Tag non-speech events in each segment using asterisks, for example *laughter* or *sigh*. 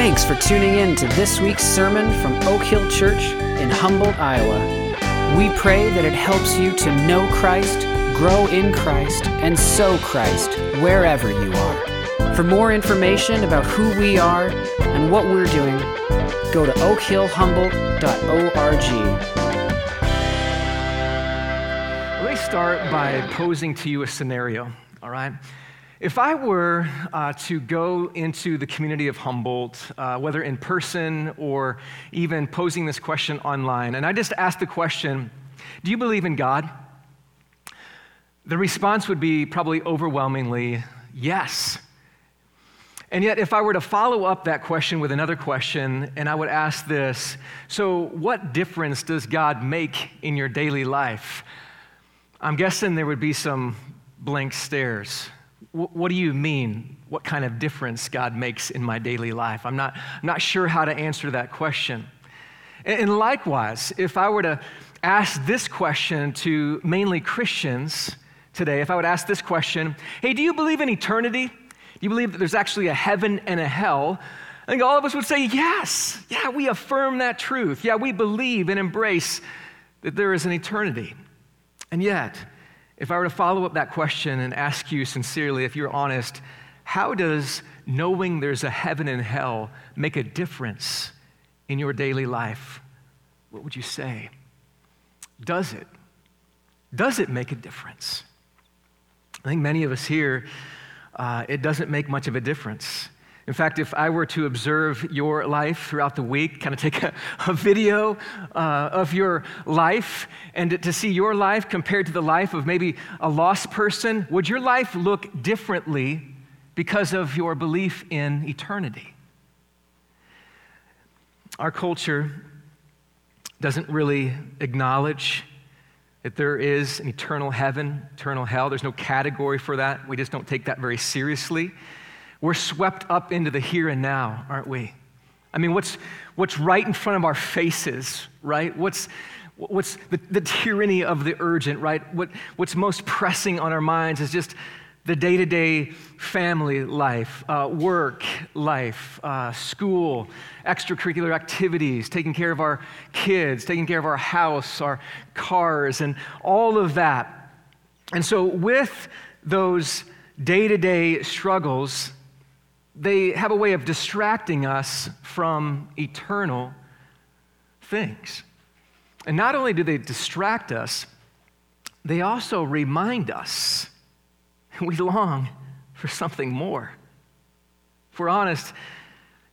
Thanks for tuning in to this week's sermon from Oak Hill Church in Humboldt, Iowa. We pray that it helps you to know Christ, grow in Christ, and sow Christ wherever you are. For more information about who we are and what we're doing, go to oakhillhumboldt.org. Let me start by posing to you a scenario, all right? If I were uh, to go into the community of Humboldt, uh, whether in person or even posing this question online, and I just asked the question, Do you believe in God? The response would be probably overwhelmingly yes. And yet, if I were to follow up that question with another question, and I would ask this So, what difference does God make in your daily life? I'm guessing there would be some blank stares what do you mean? What kind of difference God makes in my daily life? I'm not, not sure how to answer that question. And likewise, if I were to ask this question to mainly Christians today, if I would ask this question, hey, do you believe in eternity? Do you believe that there's actually a heaven and a hell? I think all of us would say, yes. Yeah, we affirm that truth. Yeah, we believe and embrace that there is an eternity. And yet, if I were to follow up that question and ask you sincerely, if you're honest, how does knowing there's a heaven and hell make a difference in your daily life? What would you say? Does it? Does it make a difference? I think many of us here, uh, it doesn't make much of a difference. In fact, if I were to observe your life throughout the week, kind of take a, a video uh, of your life, and to, to see your life compared to the life of maybe a lost person, would your life look differently because of your belief in eternity? Our culture doesn't really acknowledge that there is an eternal heaven, eternal hell. There's no category for that. We just don't take that very seriously. We're swept up into the here and now, aren't we? I mean, what's, what's right in front of our faces, right? What's, what's the, the tyranny of the urgent, right? What, what's most pressing on our minds is just the day to day family life, uh, work life, uh, school, extracurricular activities, taking care of our kids, taking care of our house, our cars, and all of that. And so, with those day to day struggles, they have a way of distracting us from eternal things. And not only do they distract us, they also remind us *laughs* we long for something more. If we're honest,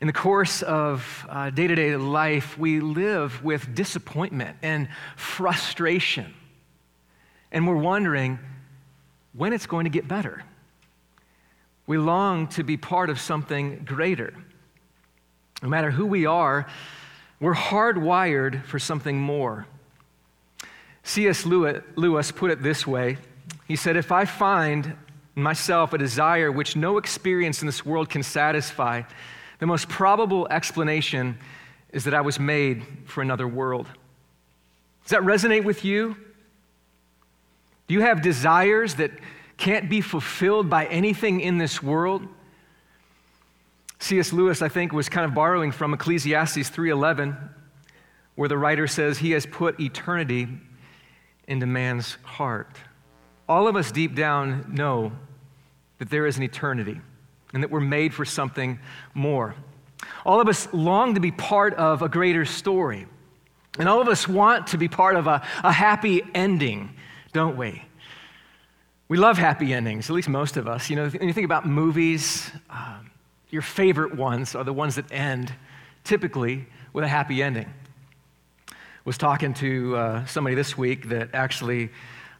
in the course of day to day life, we live with disappointment and frustration. And we're wondering when it's going to get better. We long to be part of something greater. No matter who we are, we're hardwired for something more. C.S. Lewis put it this way He said, If I find in myself a desire which no experience in this world can satisfy, the most probable explanation is that I was made for another world. Does that resonate with you? Do you have desires that can't be fulfilled by anything in this world. C.S. Lewis, I think, was kind of borrowing from Ecclesiastes 3:11, where the writer says he has put eternity into man's heart. All of us deep down know that there is an eternity and that we're made for something more. All of us long to be part of a greater story. And all of us want to be part of a, a happy ending, don't we? We love happy endings, at least most of us. You know, when you think about movies, um, your favorite ones are the ones that end typically with a happy ending. Was talking to uh, somebody this week that actually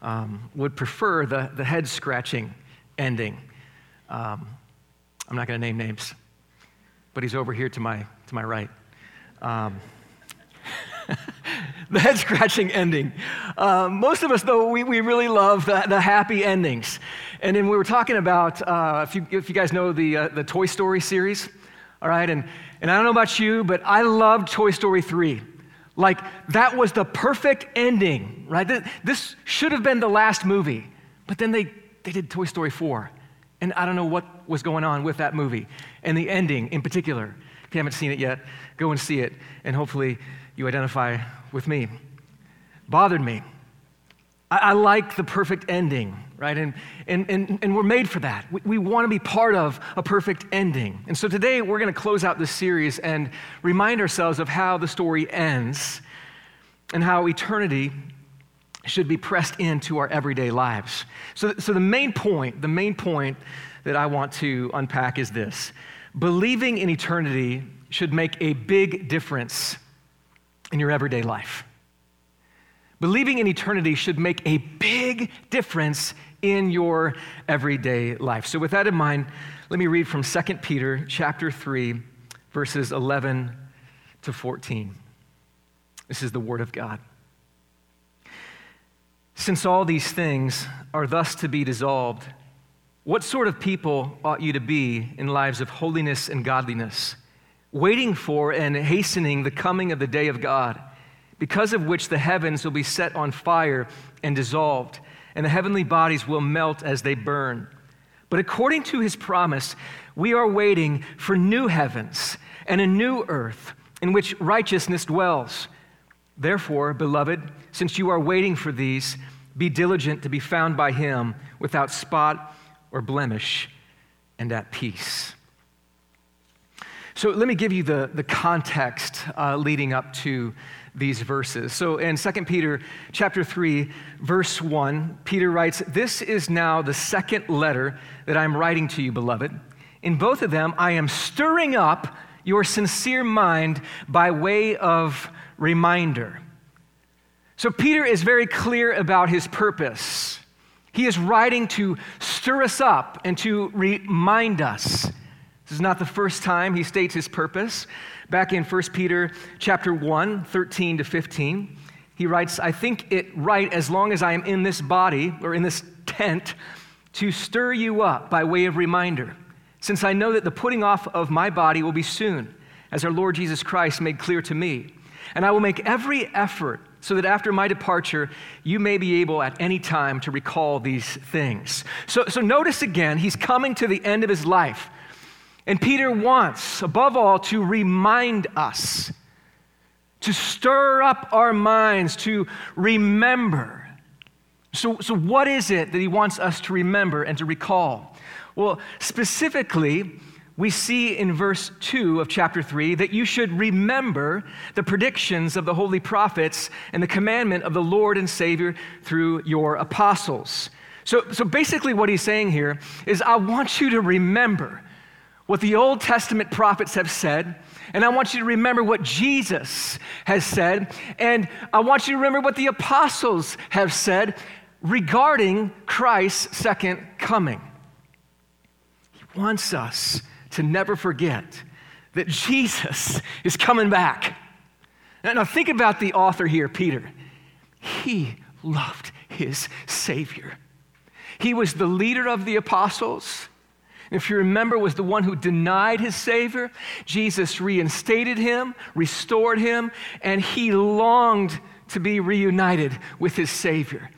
um, would prefer the, the head scratching ending. Um, I'm not going to name names, but he's over here to my, to my right. *laughs* *laughs* The head scratching ending. Uh, most of us, though, we, we really love the, the happy endings. And then we were talking about, uh, if, you, if you guys know the, uh, the Toy Story series, all right? And, and I don't know about you, but I loved Toy Story 3. Like, that was the perfect ending, right? This should have been the last movie. But then they, they did Toy Story 4. And I don't know what was going on with that movie and the ending in particular. If you haven't seen it yet, go and see it, and hopefully you identify with me. Bothered me. I, I like the perfect ending, right? And, and, and, and we're made for that. We, we want to be part of a perfect ending. And so today we're going to close out this series and remind ourselves of how the story ends and how eternity should be pressed into our everyday lives. So, so the main point, the main point that I want to unpack is this believing in eternity should make a big difference in your everyday life. Believing in eternity should make a big difference in your everyday life. So with that in mind, let me read from 2 Peter chapter 3 verses 11 to 14. This is the word of God. Since all these things are thus to be dissolved, what sort of people ought you to be in lives of holiness and godliness, waiting for and hastening the coming of the day of God, because of which the heavens will be set on fire and dissolved, and the heavenly bodies will melt as they burn? But according to his promise, we are waiting for new heavens and a new earth in which righteousness dwells. Therefore, beloved, since you are waiting for these, be diligent to be found by him without spot or blemish and at peace. So let me give you the, the context uh, leading up to these verses. So in 2 Peter chapter 3, verse 1, Peter writes, This is now the second letter that I'm writing to you, beloved. In both of them, I am stirring up your sincere mind by way of reminder. So Peter is very clear about his purpose. He is writing to stir us up and to remind us. This is not the first time he states his purpose. Back in 1 Peter chapter 1, 13 to 15, he writes, I think it right as long as I am in this body or in this tent to stir you up by way of reminder, since I know that the putting off of my body will be soon, as our Lord Jesus Christ made clear to me. And I will make every effort so that after my departure, you may be able at any time to recall these things. So, so notice again, he's coming to the end of his life. And Peter wants, above all, to remind us, to stir up our minds, to remember. So, so what is it that he wants us to remember and to recall? Well, specifically, we see in verse 2 of chapter 3 that you should remember the predictions of the holy prophets and the commandment of the Lord and Savior through your apostles. So, so basically, what he's saying here is I want you to remember what the Old Testament prophets have said, and I want you to remember what Jesus has said, and I want you to remember what the apostles have said regarding Christ's second coming. He wants us to never forget that Jesus is coming back. Now, think about the author here, Peter. He loved his Savior. He was the leader of the apostles. If you remember, was the one who denied his Savior. Jesus reinstated him, restored him, and he longed to be reunited with his Savior.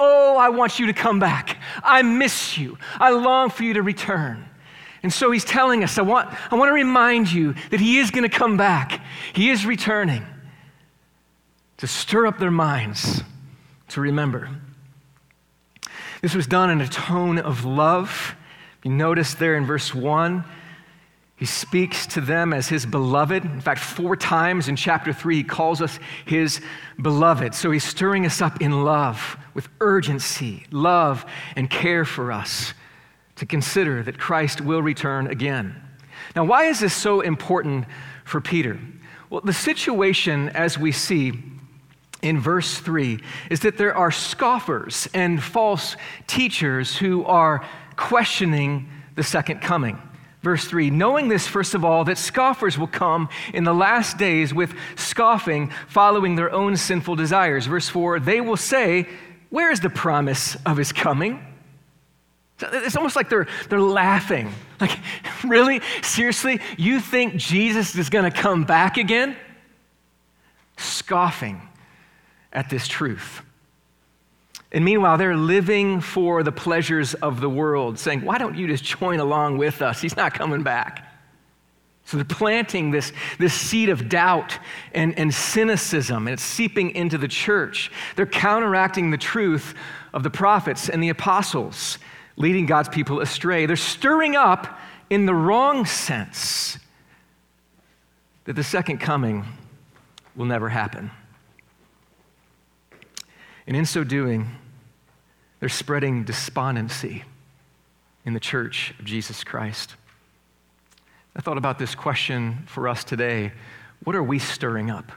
Oh, I want you to come back. I miss you. I long for you to return. And so he's telling us, I want, I want to remind you that he is going to come back. He is returning to stir up their minds to remember. This was done in a tone of love. You notice there in verse 1, he speaks to them as his beloved. In fact, four times in chapter 3, he calls us his beloved. So he's stirring us up in love with urgency, love, and care for us to consider that Christ will return again. Now, why is this so important for Peter? Well, the situation, as we see in verse 3, is that there are scoffers and false teachers who are questioning the second coming. Verse 3 Knowing this, first of all, that scoffers will come in the last days with scoffing, following their own sinful desires. Verse 4 They will say, Where is the promise of his coming? It's almost like they're, they're laughing. Like, *laughs* really? Seriously? You think Jesus is going to come back again? Scoffing at this truth. And meanwhile, they're living for the pleasures of the world, saying, Why don't you just join along with us? He's not coming back. So they're planting this, this seed of doubt and, and cynicism, and it's seeping into the church. They're counteracting the truth of the prophets and the apostles, leading God's people astray. They're stirring up in the wrong sense that the second coming will never happen. And in so doing, they're spreading despondency in the church of Jesus Christ. I thought about this question for us today What are we stirring up?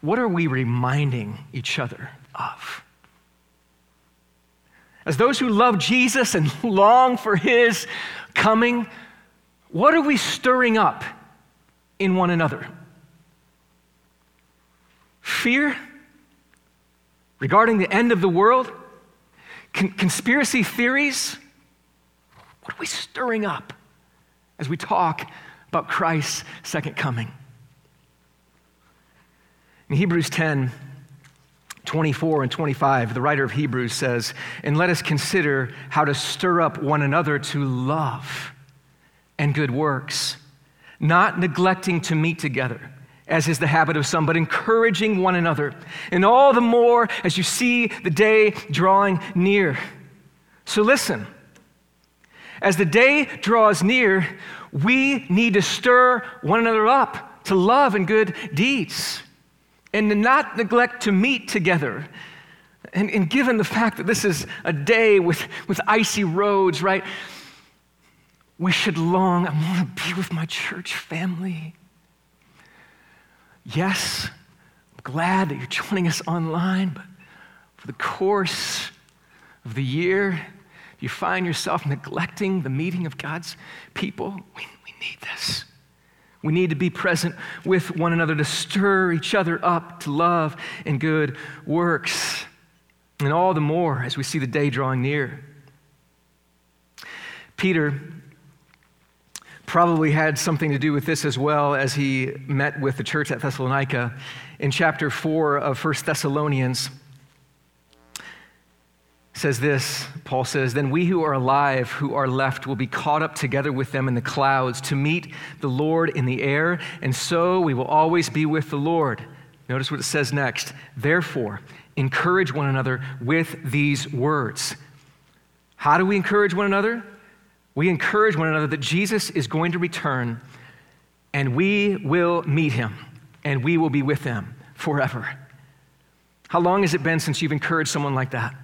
What are we reminding each other of? As those who love Jesus and *laughs* long for his coming, what are we stirring up in one another? Fear regarding the end of the world? Con- conspiracy theories? What are we stirring up as we talk about Christ's second coming? In Hebrews 10, 24 and 25, the writer of Hebrews says, And let us consider how to stir up one another to love and good works, not neglecting to meet together, as is the habit of some, but encouraging one another, and all the more as you see the day drawing near. So listen. As the day draws near, we need to stir one another up to love and good deeds and to not neglect to meet together. And, and given the fact that this is a day with, with icy roads, right? We should long, I want to be with my church family. Yes, I'm glad that you're joining us online, but for the course of the year, you find yourself neglecting the meeting of God's people, we, we need this. We need to be present with one another to stir each other up to love and good works. And all the more as we see the day drawing near. Peter probably had something to do with this as well as he met with the church at Thessalonica. In chapter 4 of 1 Thessalonians, says this Paul says, Then we who are alive, who are left, will be caught up together with them in the clouds to meet the Lord in the air, and so we will always be with the Lord. Notice what it says next. Therefore, encourage one another with these words. How do we encourage one another? We encourage one another that Jesus is going to return and we will meet him and we will be with him forever. How long has it been since you've encouraged someone like that?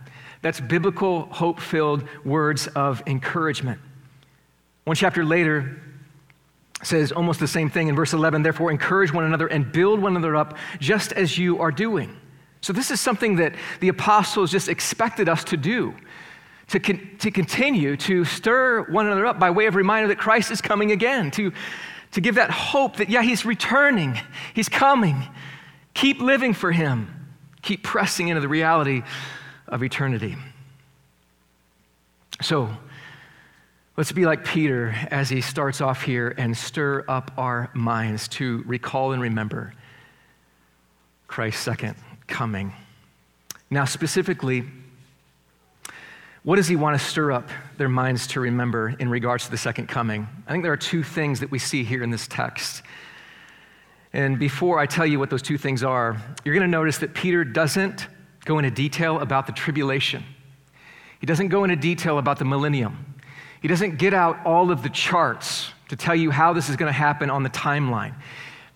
That's biblical, hope filled words of encouragement. One chapter later says almost the same thing in verse 11 therefore, encourage one another and build one another up just as you are doing. So, this is something that the apostles just expected us to do. To, con- to continue to stir one another up by way of reminder that Christ is coming again, to, to give that hope that, yeah, He's returning, He's coming. Keep living for Him, keep pressing into the reality of eternity. So, let's be like Peter as he starts off here and stir up our minds to recall and remember Christ's second coming. Now, specifically, what does he want to stir up their minds to remember in regards to the second coming? I think there are two things that we see here in this text. And before I tell you what those two things are, you're going to notice that Peter doesn't go into detail about the tribulation. He doesn't go into detail about the millennium. He doesn't get out all of the charts to tell you how this is going to happen on the timeline.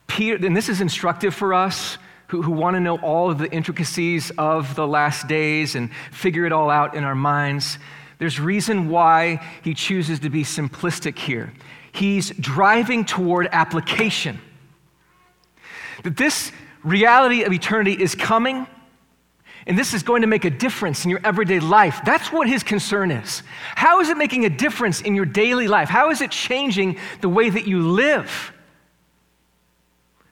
Peter, and this is instructive for us who, who want to know all of the intricacies of the last days and figure it all out in our minds. There's reason why he chooses to be simplistic here. He's driving toward application. That this reality of eternity is coming and this is going to make a difference in your everyday life. That's what his concern is. How is it making a difference in your daily life? How is it changing the way that you live?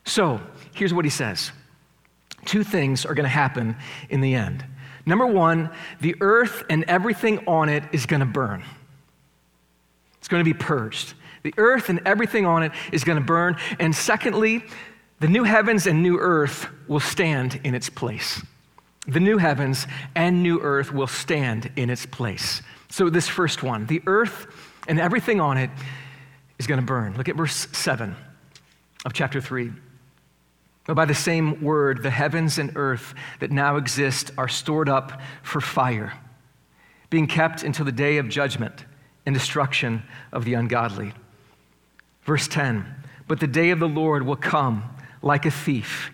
So, here's what he says Two things are going to happen in the end. Number one, the earth and everything on it is going to burn, it's going to be purged. The earth and everything on it is going to burn. And secondly, the new heavens and new earth will stand in its place the new heavens and new earth will stand in its place. So, this first one, the earth and everything on it is going to burn. Look at verse 7 of chapter 3. But by the same word, the heavens and earth that now exist are stored up for fire, being kept until the day of judgment and destruction of the ungodly. Verse 10 But the day of the Lord will come like a thief,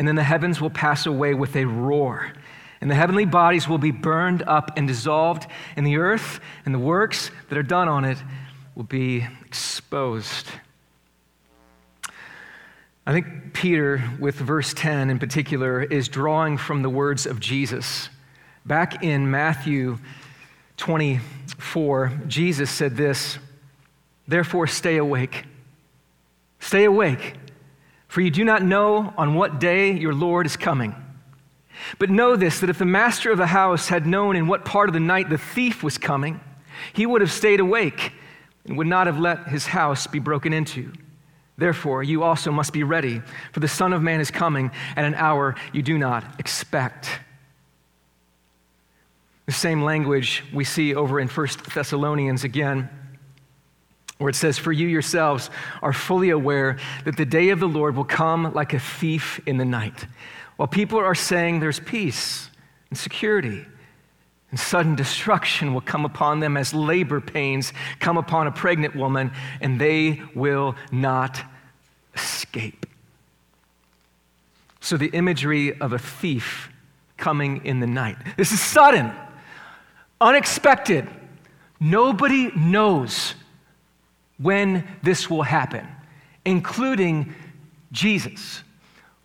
and then the heavens will pass away with a roar, and the heavenly bodies will be burned up and dissolved, and the earth and the works that are done on it will be exposed. I think Peter, with verse 10 in particular, is drawing from the words of Jesus. Back in Matthew 24, Jesus said this Therefore, stay awake. Stay awake, for you do not know on what day your Lord is coming. But know this that if the master of the house had known in what part of the night the thief was coming, he would have stayed awake and would not have let his house be broken into. Therefore, you also must be ready, for the Son of Man is coming at an hour you do not expect. The same language we see over in 1 Thessalonians again, where it says, For you yourselves are fully aware that the day of the Lord will come like a thief in the night. While people are saying there's peace and security, and sudden destruction will come upon them as labor pains come upon a pregnant woman, and they will not escape. So, the imagery of a thief coming in the night. This is sudden, unexpected. Nobody knows when this will happen, including Jesus.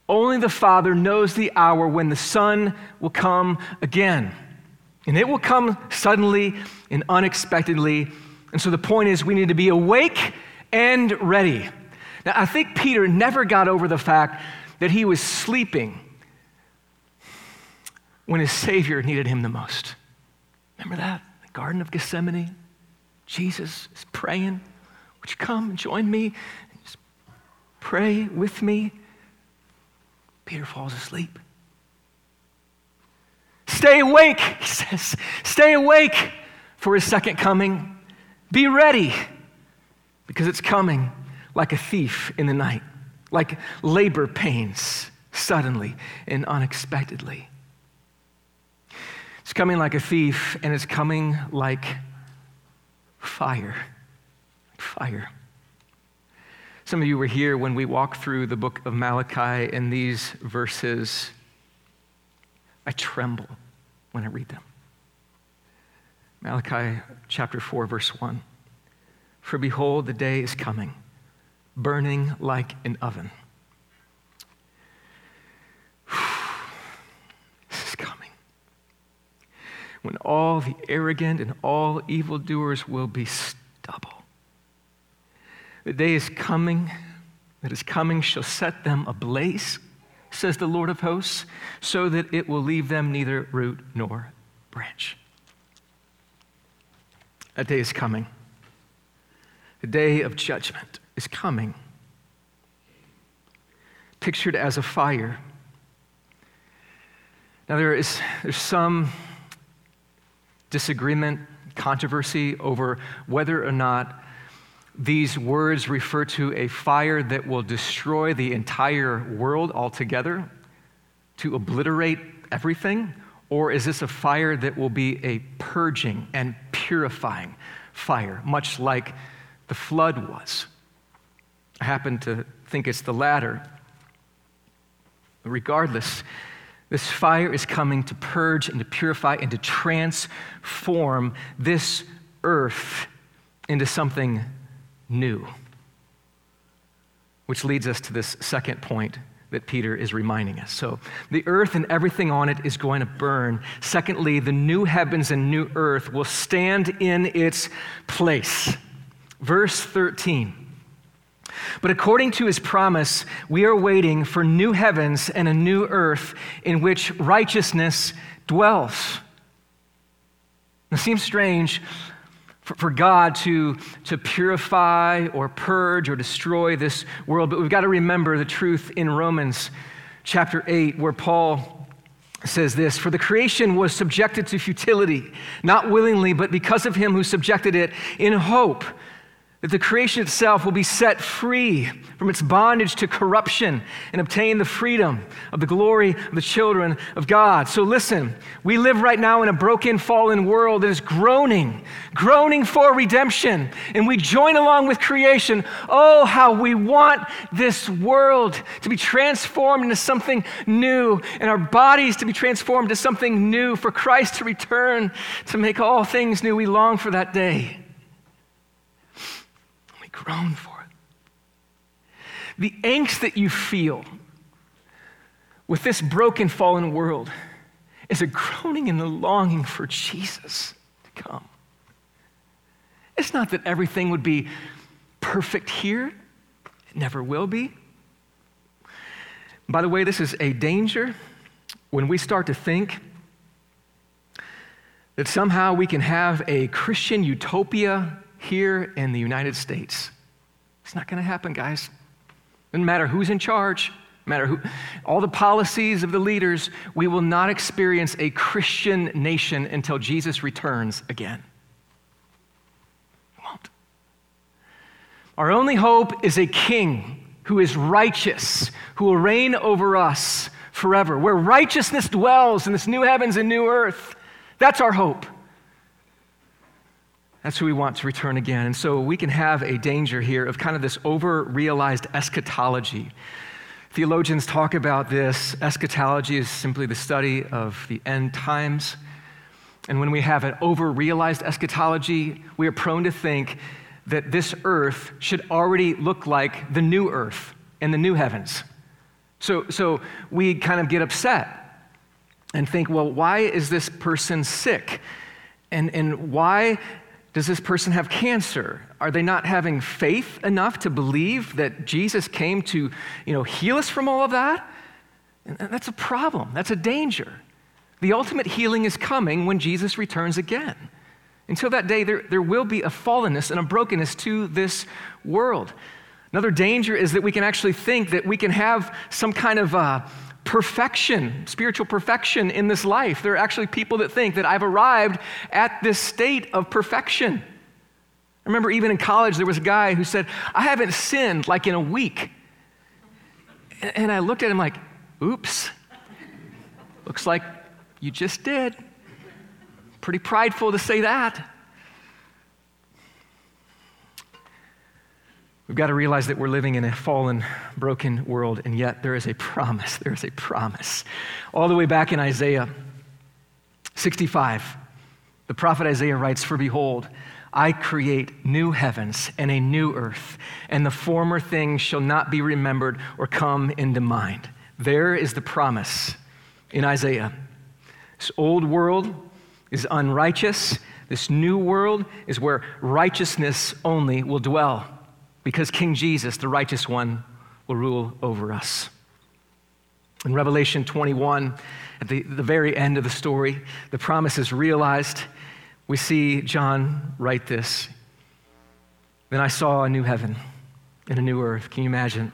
Only the Father knows the hour when the Son will come again. And it will come suddenly and unexpectedly. And so the point is, we need to be awake and ready. Now, I think Peter never got over the fact that he was sleeping when his Savior needed him the most. Remember that? The Garden of Gethsemane? Jesus is praying. Would you come and join me? And just pray with me. Peter falls asleep. Stay awake, *laughs* he says. Stay awake for his second coming. Be ready because it's coming like a thief in the night, like labor pains suddenly and unexpectedly. It's coming like a thief, and it's coming like fire. Fire. Some of you were here when we walked through the book of Malachi in these verses. I tremble when I read them. Malachi chapter 4, verse 1. For behold, the day is coming burning like an oven. *sighs* This is coming. When all the arrogant and all evildoers will be stubble. The day is coming that is coming shall set them ablaze, says the Lord of hosts, so that it will leave them neither root nor branch. A day is coming. The day of judgment is coming, pictured as a fire. Now, there is there's some disagreement, controversy over whether or not these words refer to a fire that will destroy the entire world altogether, to obliterate everything, or is this a fire that will be a purging and purifying fire, much like the flood was? I happen to think it's the latter. Regardless, this fire is coming to purge and to purify and to transform this earth into something new. Which leads us to this second point that Peter is reminding us. So, the earth and everything on it is going to burn. Secondly, the new heavens and new earth will stand in its place. Verse 13. But according to his promise, we are waiting for new heavens and a new earth in which righteousness dwells. It seems strange for God to, to purify or purge or destroy this world, but we've got to remember the truth in Romans chapter 8, where Paul says this For the creation was subjected to futility, not willingly, but because of him who subjected it in hope that the creation itself will be set free from its bondage to corruption and obtain the freedom of the glory of the children of God. So listen, we live right now in a broken, fallen world that is groaning, groaning for redemption, and we join along with creation. Oh, how we want this world to be transformed into something new, and our bodies to be transformed to something new, for Christ to return to make all things new. We long for that day groan for it. The angst that you feel with this broken, fallen world is a groaning and a longing for Jesus to come. It's not that everything would be perfect here, it never will be. By the way, this is a danger when we start to think that somehow we can have a Christian utopia here in the United States. It's not going to happen, guys. Doesn't matter who's in charge, matter who, all the policies of the leaders, we will not experience a Christian nation until Jesus returns again. Won't. Our only hope is a king who is righteous, who will reign over us forever, where righteousness dwells in this new heavens and new earth. That's our hope. That's who we want to return again. And so we can have a danger here of kind of this over realized eschatology. Theologians talk about this. Eschatology is simply the study of the end times. And when we have an over realized eschatology, we are prone to think that this earth should already look like the new earth and the new heavens. So, so we kind of get upset and think, well, why is this person sick? And, and why does this person have cancer? Are they not having faith enough to believe that Jesus came to, you know, heal us from all of that? And that's a problem. That's a danger. The ultimate healing is coming when Jesus returns again. Until that day, there, there will be a fallenness and a brokenness to this world. Another danger is that we can actually think that we can have some kind of uh, perfection, spiritual perfection in this life. There are actually people that think that I've arrived at this state of perfection. I remember even in college, there was a guy who said, I haven't sinned like in a week. And I looked at him like, oops, looks like you just did. Pretty prideful to say that. We've got to realize that we're living in a fallen, broken world, and yet there is a promise. There is a promise. All the way back in Isaiah 65, the prophet Isaiah writes, For behold, I create new heavens and a new earth, and the former things shall not be remembered or come into mind. There is the promise in Isaiah. This old world is unrighteous. This new world is where righteousness only will dwell because King Jesus, the righteous one, will rule over us. In Revelation 21, at the, the very end of the story, the promise is realized. We see John write this Then I saw a new heaven and a new earth. Can you imagine?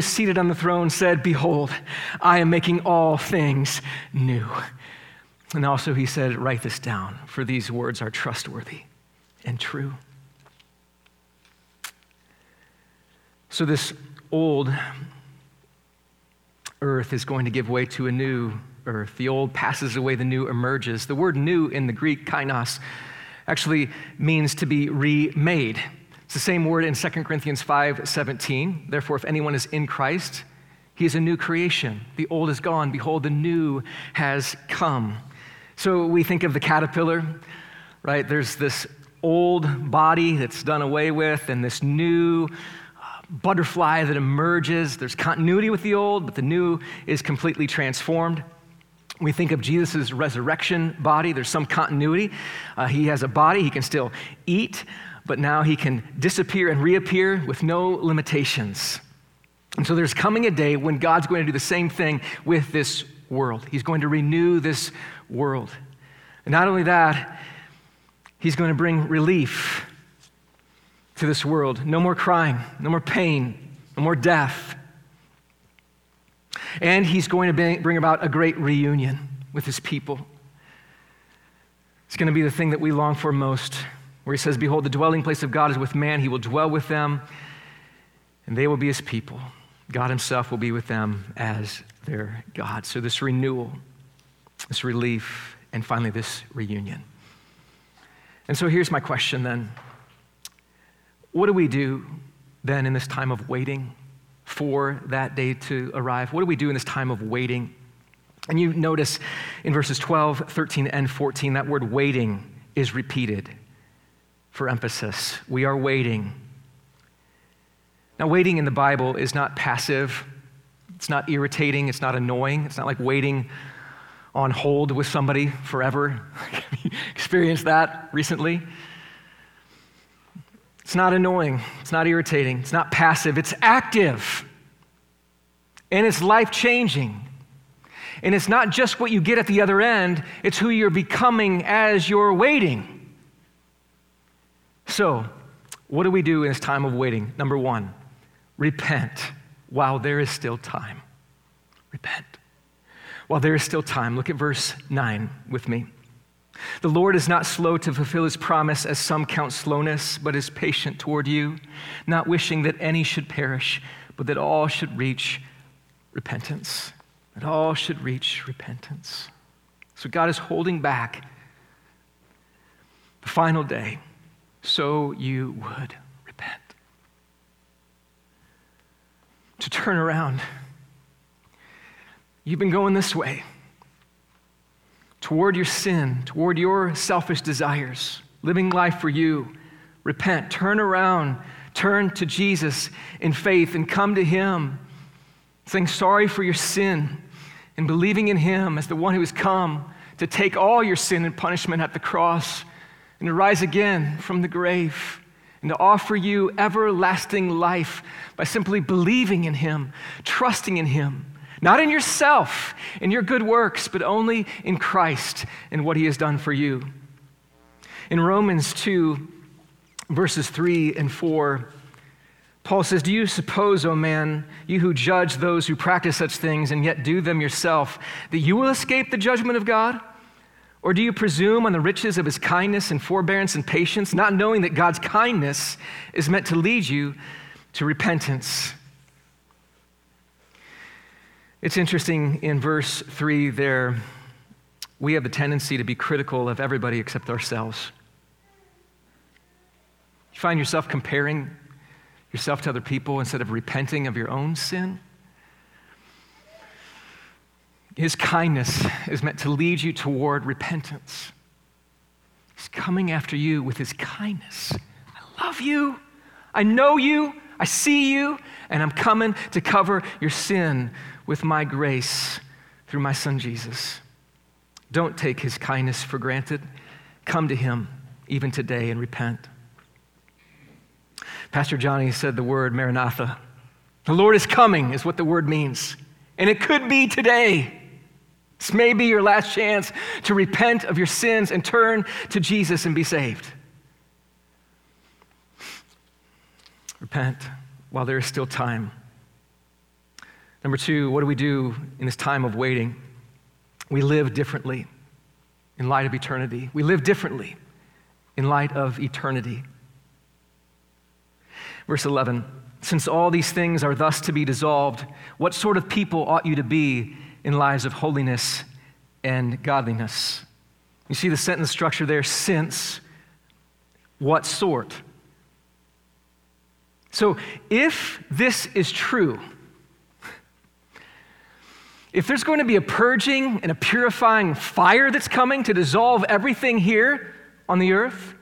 was seated on the throne said, Behold, I am making all things new. And also he said, Write this down, for these words are trustworthy and true. So, this old earth is going to give way to a new earth. The old passes away, the new emerges. The word new in the Greek, kainos, actually means to be remade. It's the same word in 2 Corinthians 5 17. Therefore, if anyone is in Christ, he is a new creation. The old is gone. Behold, the new has come. So we think of the caterpillar, right? There's this old body that's done away with, and this new uh, butterfly that emerges. There's continuity with the old, but the new is completely transformed. We think of Jesus' resurrection body. There's some continuity. Uh, he has a body. He can still eat, but now he can disappear and reappear with no limitations. And so there's coming a day when God's going to do the same thing with this world. He's going to renew this world. And not only that, he's going to bring relief to this world. No more crying, no more pain, no more death. And he's going to bring about a great reunion with his people. It's going to be the thing that we long for most, where he says, Behold, the dwelling place of God is with man. He will dwell with them, and they will be his people. God himself will be with them as their God. So, this renewal, this relief, and finally, this reunion. And so, here's my question then What do we do then in this time of waiting for that day to arrive? What do we do in this time of waiting? And you notice in verses 12, 13, and 14, that word waiting is repeated for emphasis. We are waiting. Now, waiting in the Bible is not passive, it's not irritating, it's not annoying, it's not like waiting on hold with somebody forever. *laughs* Experienced that recently. It's not annoying, it's not irritating, it's not passive, it's active. And it's life changing. And it's not just what you get at the other end, it's who you're becoming as you're waiting. So, what do we do in this time of waiting? Number one, repent while there is still time. Repent. While there is still time. Look at verse 9 with me. The Lord is not slow to fulfill his promise, as some count slowness, but is patient toward you, not wishing that any should perish, but that all should reach repentance that all should reach repentance. So God is holding back the final day so you would repent. To turn around. You've been going this way toward your sin, toward your selfish desires, living life for you. Repent, turn around, turn to Jesus in faith, and come to Him saying sorry for your sin and believing in Him as the one who has come to take all your sin and punishment at the cross and to rise again from the grave and to offer you everlasting life by simply believing in Him, trusting in Him, not in yourself, in your good works, but only in Christ and what He has done for you. In Romans 2, verses 3 and 4, Paul says, Do you suppose, O man, you who judge those who practice such things and yet do them yourself, that you will escape the judgment of God? Or do you presume on the riches of his kindness and forbearance and patience, not knowing that God's kindness is meant to lead you to repentance? It's interesting in verse 3 there, we have the tendency to be critical of everybody except ourselves. You find yourself comparing yourself to other people instead of repenting of your own sin. His kindness is meant to lead you toward repentance. He's coming after you with his kindness. I love you. I know you. I see you. And I'm coming to cover your sin with my grace through my son Jesus. Don't take his kindness for granted. Come to him even today and repent. Pastor Johnny said the word Maranatha. The Lord is coming, is what the word means. And it could be today. This may be your last chance to repent of your sins and turn to Jesus and be saved. Repent while there is still time. Number two, what do we do in this time of waiting? We live differently in light of eternity. We live differently in light of eternity. Verse 11 Since all these things are thus to be dissolved, what sort of people ought you to be in lives of holiness and godliness? You see the sentence structure there since what sort? So, if this is true, if there's going to be a purging and a purifying fire that's coming to dissolve everything here on the earth,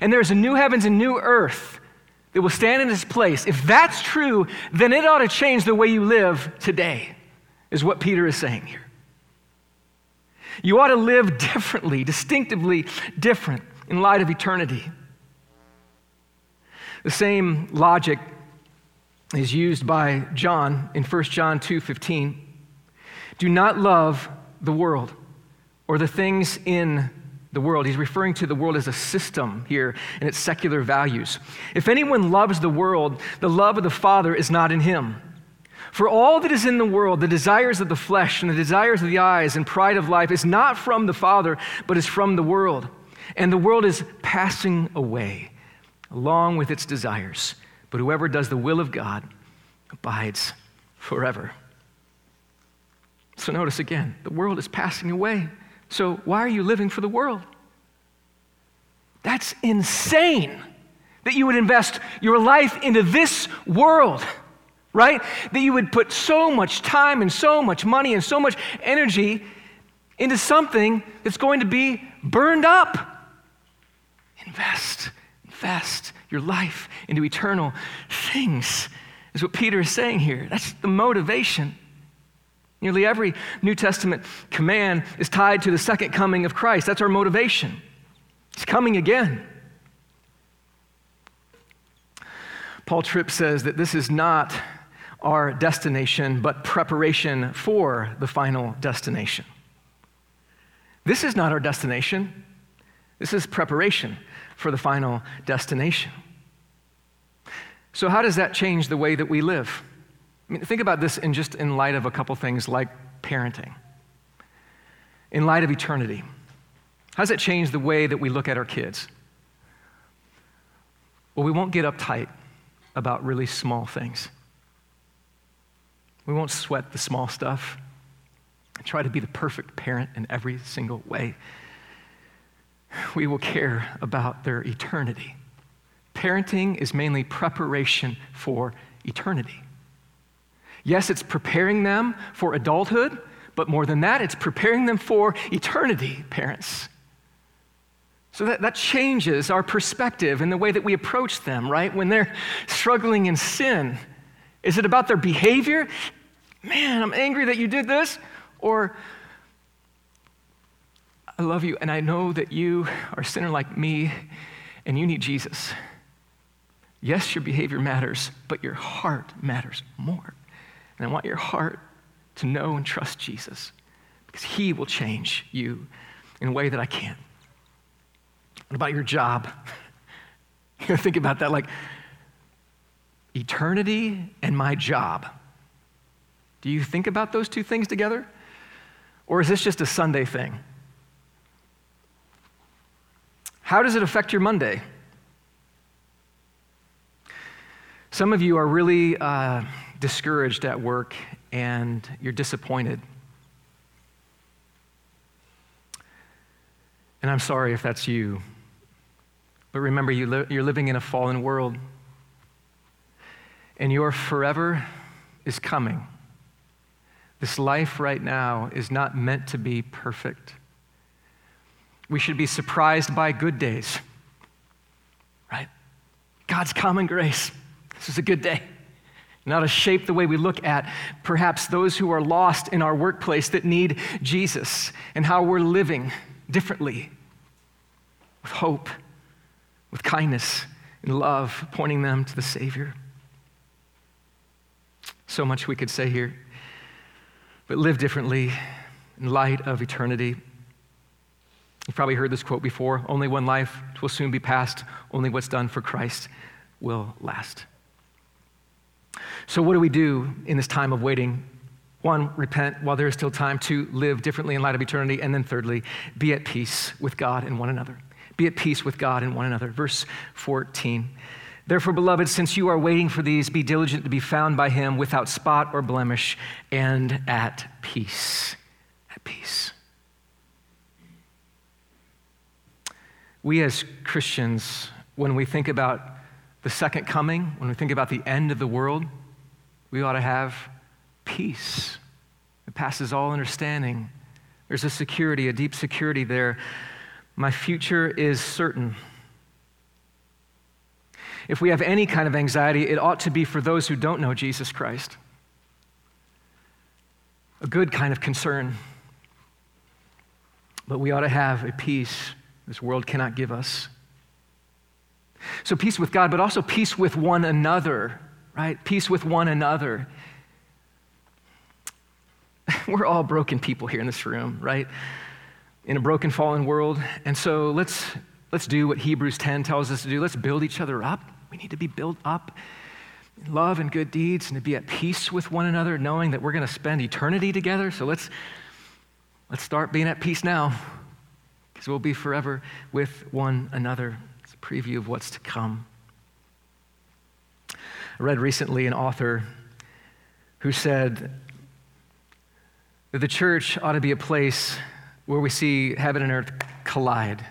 and there's a new heavens and new earth that will stand in its place. If that's true, then it ought to change the way you live today, is what Peter is saying here. You ought to live differently, distinctively different in light of eternity. The same logic is used by John in 1 John 2:15. Do not love the world or the things in the world. He's referring to the world as a system here and its secular values. If anyone loves the world, the love of the Father is not in him. For all that is in the world, the desires of the flesh and the desires of the eyes and pride of life, is not from the Father, but is from the world. And the world is passing away along with its desires. But whoever does the will of God abides forever. So notice again, the world is passing away. So why are you living for the world? That's insane that you would invest your life into this world, right? That you would put so much time and so much money and so much energy into something that's going to be burned up. Invest, invest your life into eternal things, is what Peter is saying here. That's the motivation. Nearly every New Testament command is tied to the second coming of Christ. That's our motivation. He's coming again. Paul Tripp says that this is not our destination, but preparation for the final destination. This is not our destination. This is preparation for the final destination. So, how does that change the way that we live? I mean, think about this in just in light of a couple things like parenting, in light of eternity. How does it change the way that we look at our kids? Well, we won't get uptight about really small things. We won't sweat the small stuff and try to be the perfect parent in every single way. We will care about their eternity. Parenting is mainly preparation for eternity. Yes, it's preparing them for adulthood, but more than that, it's preparing them for eternity, parents. So that, that changes our perspective and the way that we approach them, right? When they're struggling in sin, is it about their behavior? Man, I'm angry that you did this. Or, I love you, and I know that you are a sinner like me, and you need Jesus. Yes, your behavior matters, but your heart matters more. And I want your heart to know and trust Jesus because he will change you in a way that I can't. What about your job? *laughs* You think about that like eternity and my job. Do you think about those two things together? Or is this just a Sunday thing? How does it affect your Monday? Some of you are really uh, discouraged at work and you're disappointed. And I'm sorry if that's you. But remember, you li- you're living in a fallen world. And your forever is coming. This life right now is not meant to be perfect. We should be surprised by good days, right? God's common grace. This is a good day and to shape the way we look at perhaps those who are lost in our workplace that need Jesus and how we're living differently with hope, with kindness and love, pointing them to the Savior. So much we could say here, but live differently in light of eternity. You've probably heard this quote before only one life will soon be past, only what's done for Christ will last. So, what do we do in this time of waiting? One, repent while there is still time. Two, live differently in light of eternity. And then, thirdly, be at peace with God and one another. Be at peace with God and one another. Verse 14. Therefore, beloved, since you are waiting for these, be diligent to be found by him without spot or blemish and at peace. At peace. We as Christians, when we think about the second coming, when we think about the end of the world, we ought to have peace It passes all understanding. There's a security, a deep security there. My future is certain. If we have any kind of anxiety, it ought to be for those who don't know Jesus Christ. A good kind of concern. But we ought to have a peace this world cannot give us. So, peace with God, but also peace with one another, right? Peace with one another. *laughs* We're all broken people here in this room, right? In a broken, fallen world. And so let's, let's do what Hebrews 10 tells us to do. Let's build each other up. We need to be built up in love and good deeds and to be at peace with one another, knowing that we're going to spend eternity together. So let's, let's start being at peace now because we'll be forever with one another. It's a preview of what's to come. I read recently an author who said that the church ought to be a place where we see heaven and earth collide.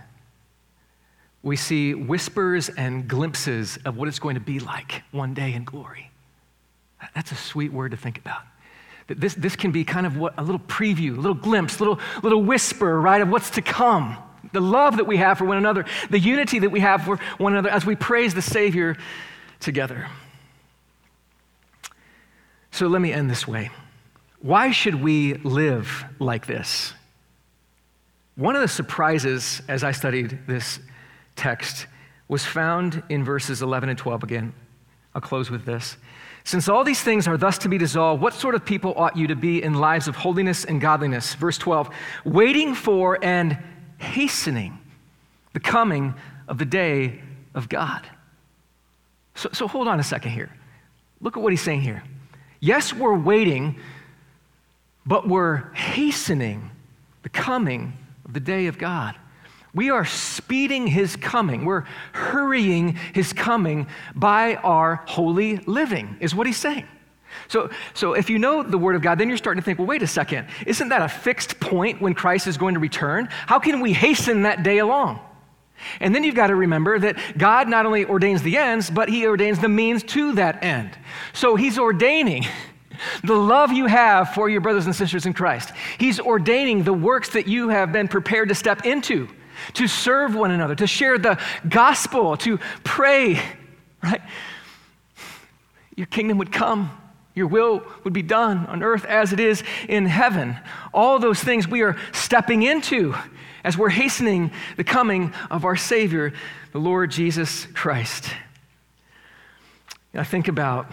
We see whispers and glimpses of what it's going to be like one day in glory. That's a sweet word to think about. This, this can be kind of what, a little preview, a little glimpse, a little, little whisper, right, of what's to come. The love that we have for one another, the unity that we have for one another as we praise the Savior together. So let me end this way. Why should we live like this? One of the surprises as I studied this text was found in verses 11 and 12 again. I'll close with this. Since all these things are thus to be dissolved, what sort of people ought you to be in lives of holiness and godliness? Verse 12, waiting for and hastening the coming of the day of God. So, so hold on a second here. Look at what he's saying here. Yes, we're waiting, but we're hastening the coming of the day of God. We are speeding his coming. We're hurrying his coming by our holy living, is what he's saying. So, so if you know the Word of God, then you're starting to think, well, wait a second. Isn't that a fixed point when Christ is going to return? How can we hasten that day along? And then you've got to remember that God not only ordains the ends, but He ordains the means to that end. So He's ordaining *laughs* the love you have for your brothers and sisters in Christ. He's ordaining the works that you have been prepared to step into, to serve one another, to share the gospel, to pray, right? Your kingdom would come. Your will would be done on earth as it is in heaven. All those things we are stepping into as we're hastening the coming of our Savior, the Lord Jesus Christ. I think about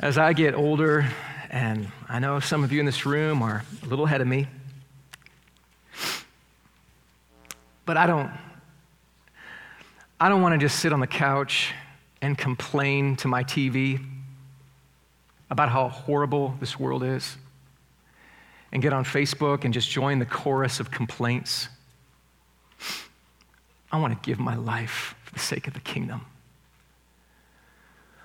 as I get older, and I know some of you in this room are a little ahead of me, but I don't, I don't want to just sit on the couch and complain to my TV about how horrible this world is and get on Facebook and just join the chorus of complaints. I want to give my life for the sake of the kingdom.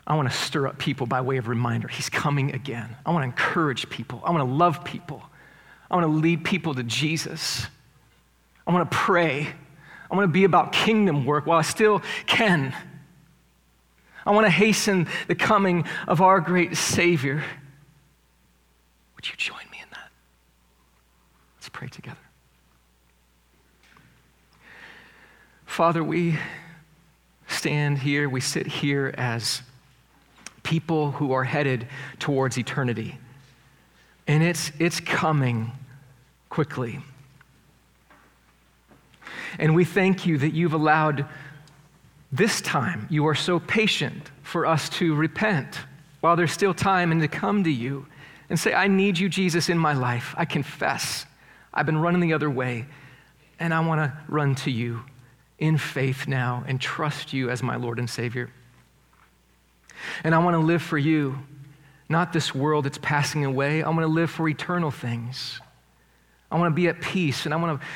I want to stir up people by way of reminder. He's coming again. I want to encourage people. I want to love people. I want to lead people to Jesus. I want to pray. I want to be about kingdom work while I still can. I want to hasten the coming of our great Savior. Would you join me in that? Let's pray together. Father, we stand here, we sit here as people who are headed towards eternity. And it's, it's coming quickly. And we thank you that you've allowed this time, you are so patient for us to repent while there's still time and to come to you and say, I need you, Jesus, in my life. I confess. I've been running the other way, and I want to run to you in faith now and trust you as my Lord and Savior. And I want to live for you, not this world that's passing away. I want to live for eternal things. I want to be at peace, and I want to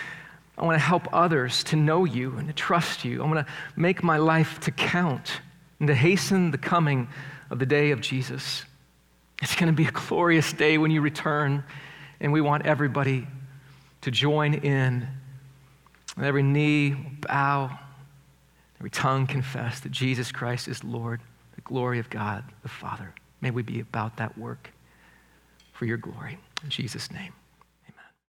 I want to help others to know you and to trust you. I want to make my life to count and to hasten the coming of the day of Jesus. It's going to be a glorious day when you return, and we want everybody to join in. And every knee will bow, every tongue confess that Jesus Christ is Lord, the glory of God the Father. May we be about that work for your glory. In Jesus' name.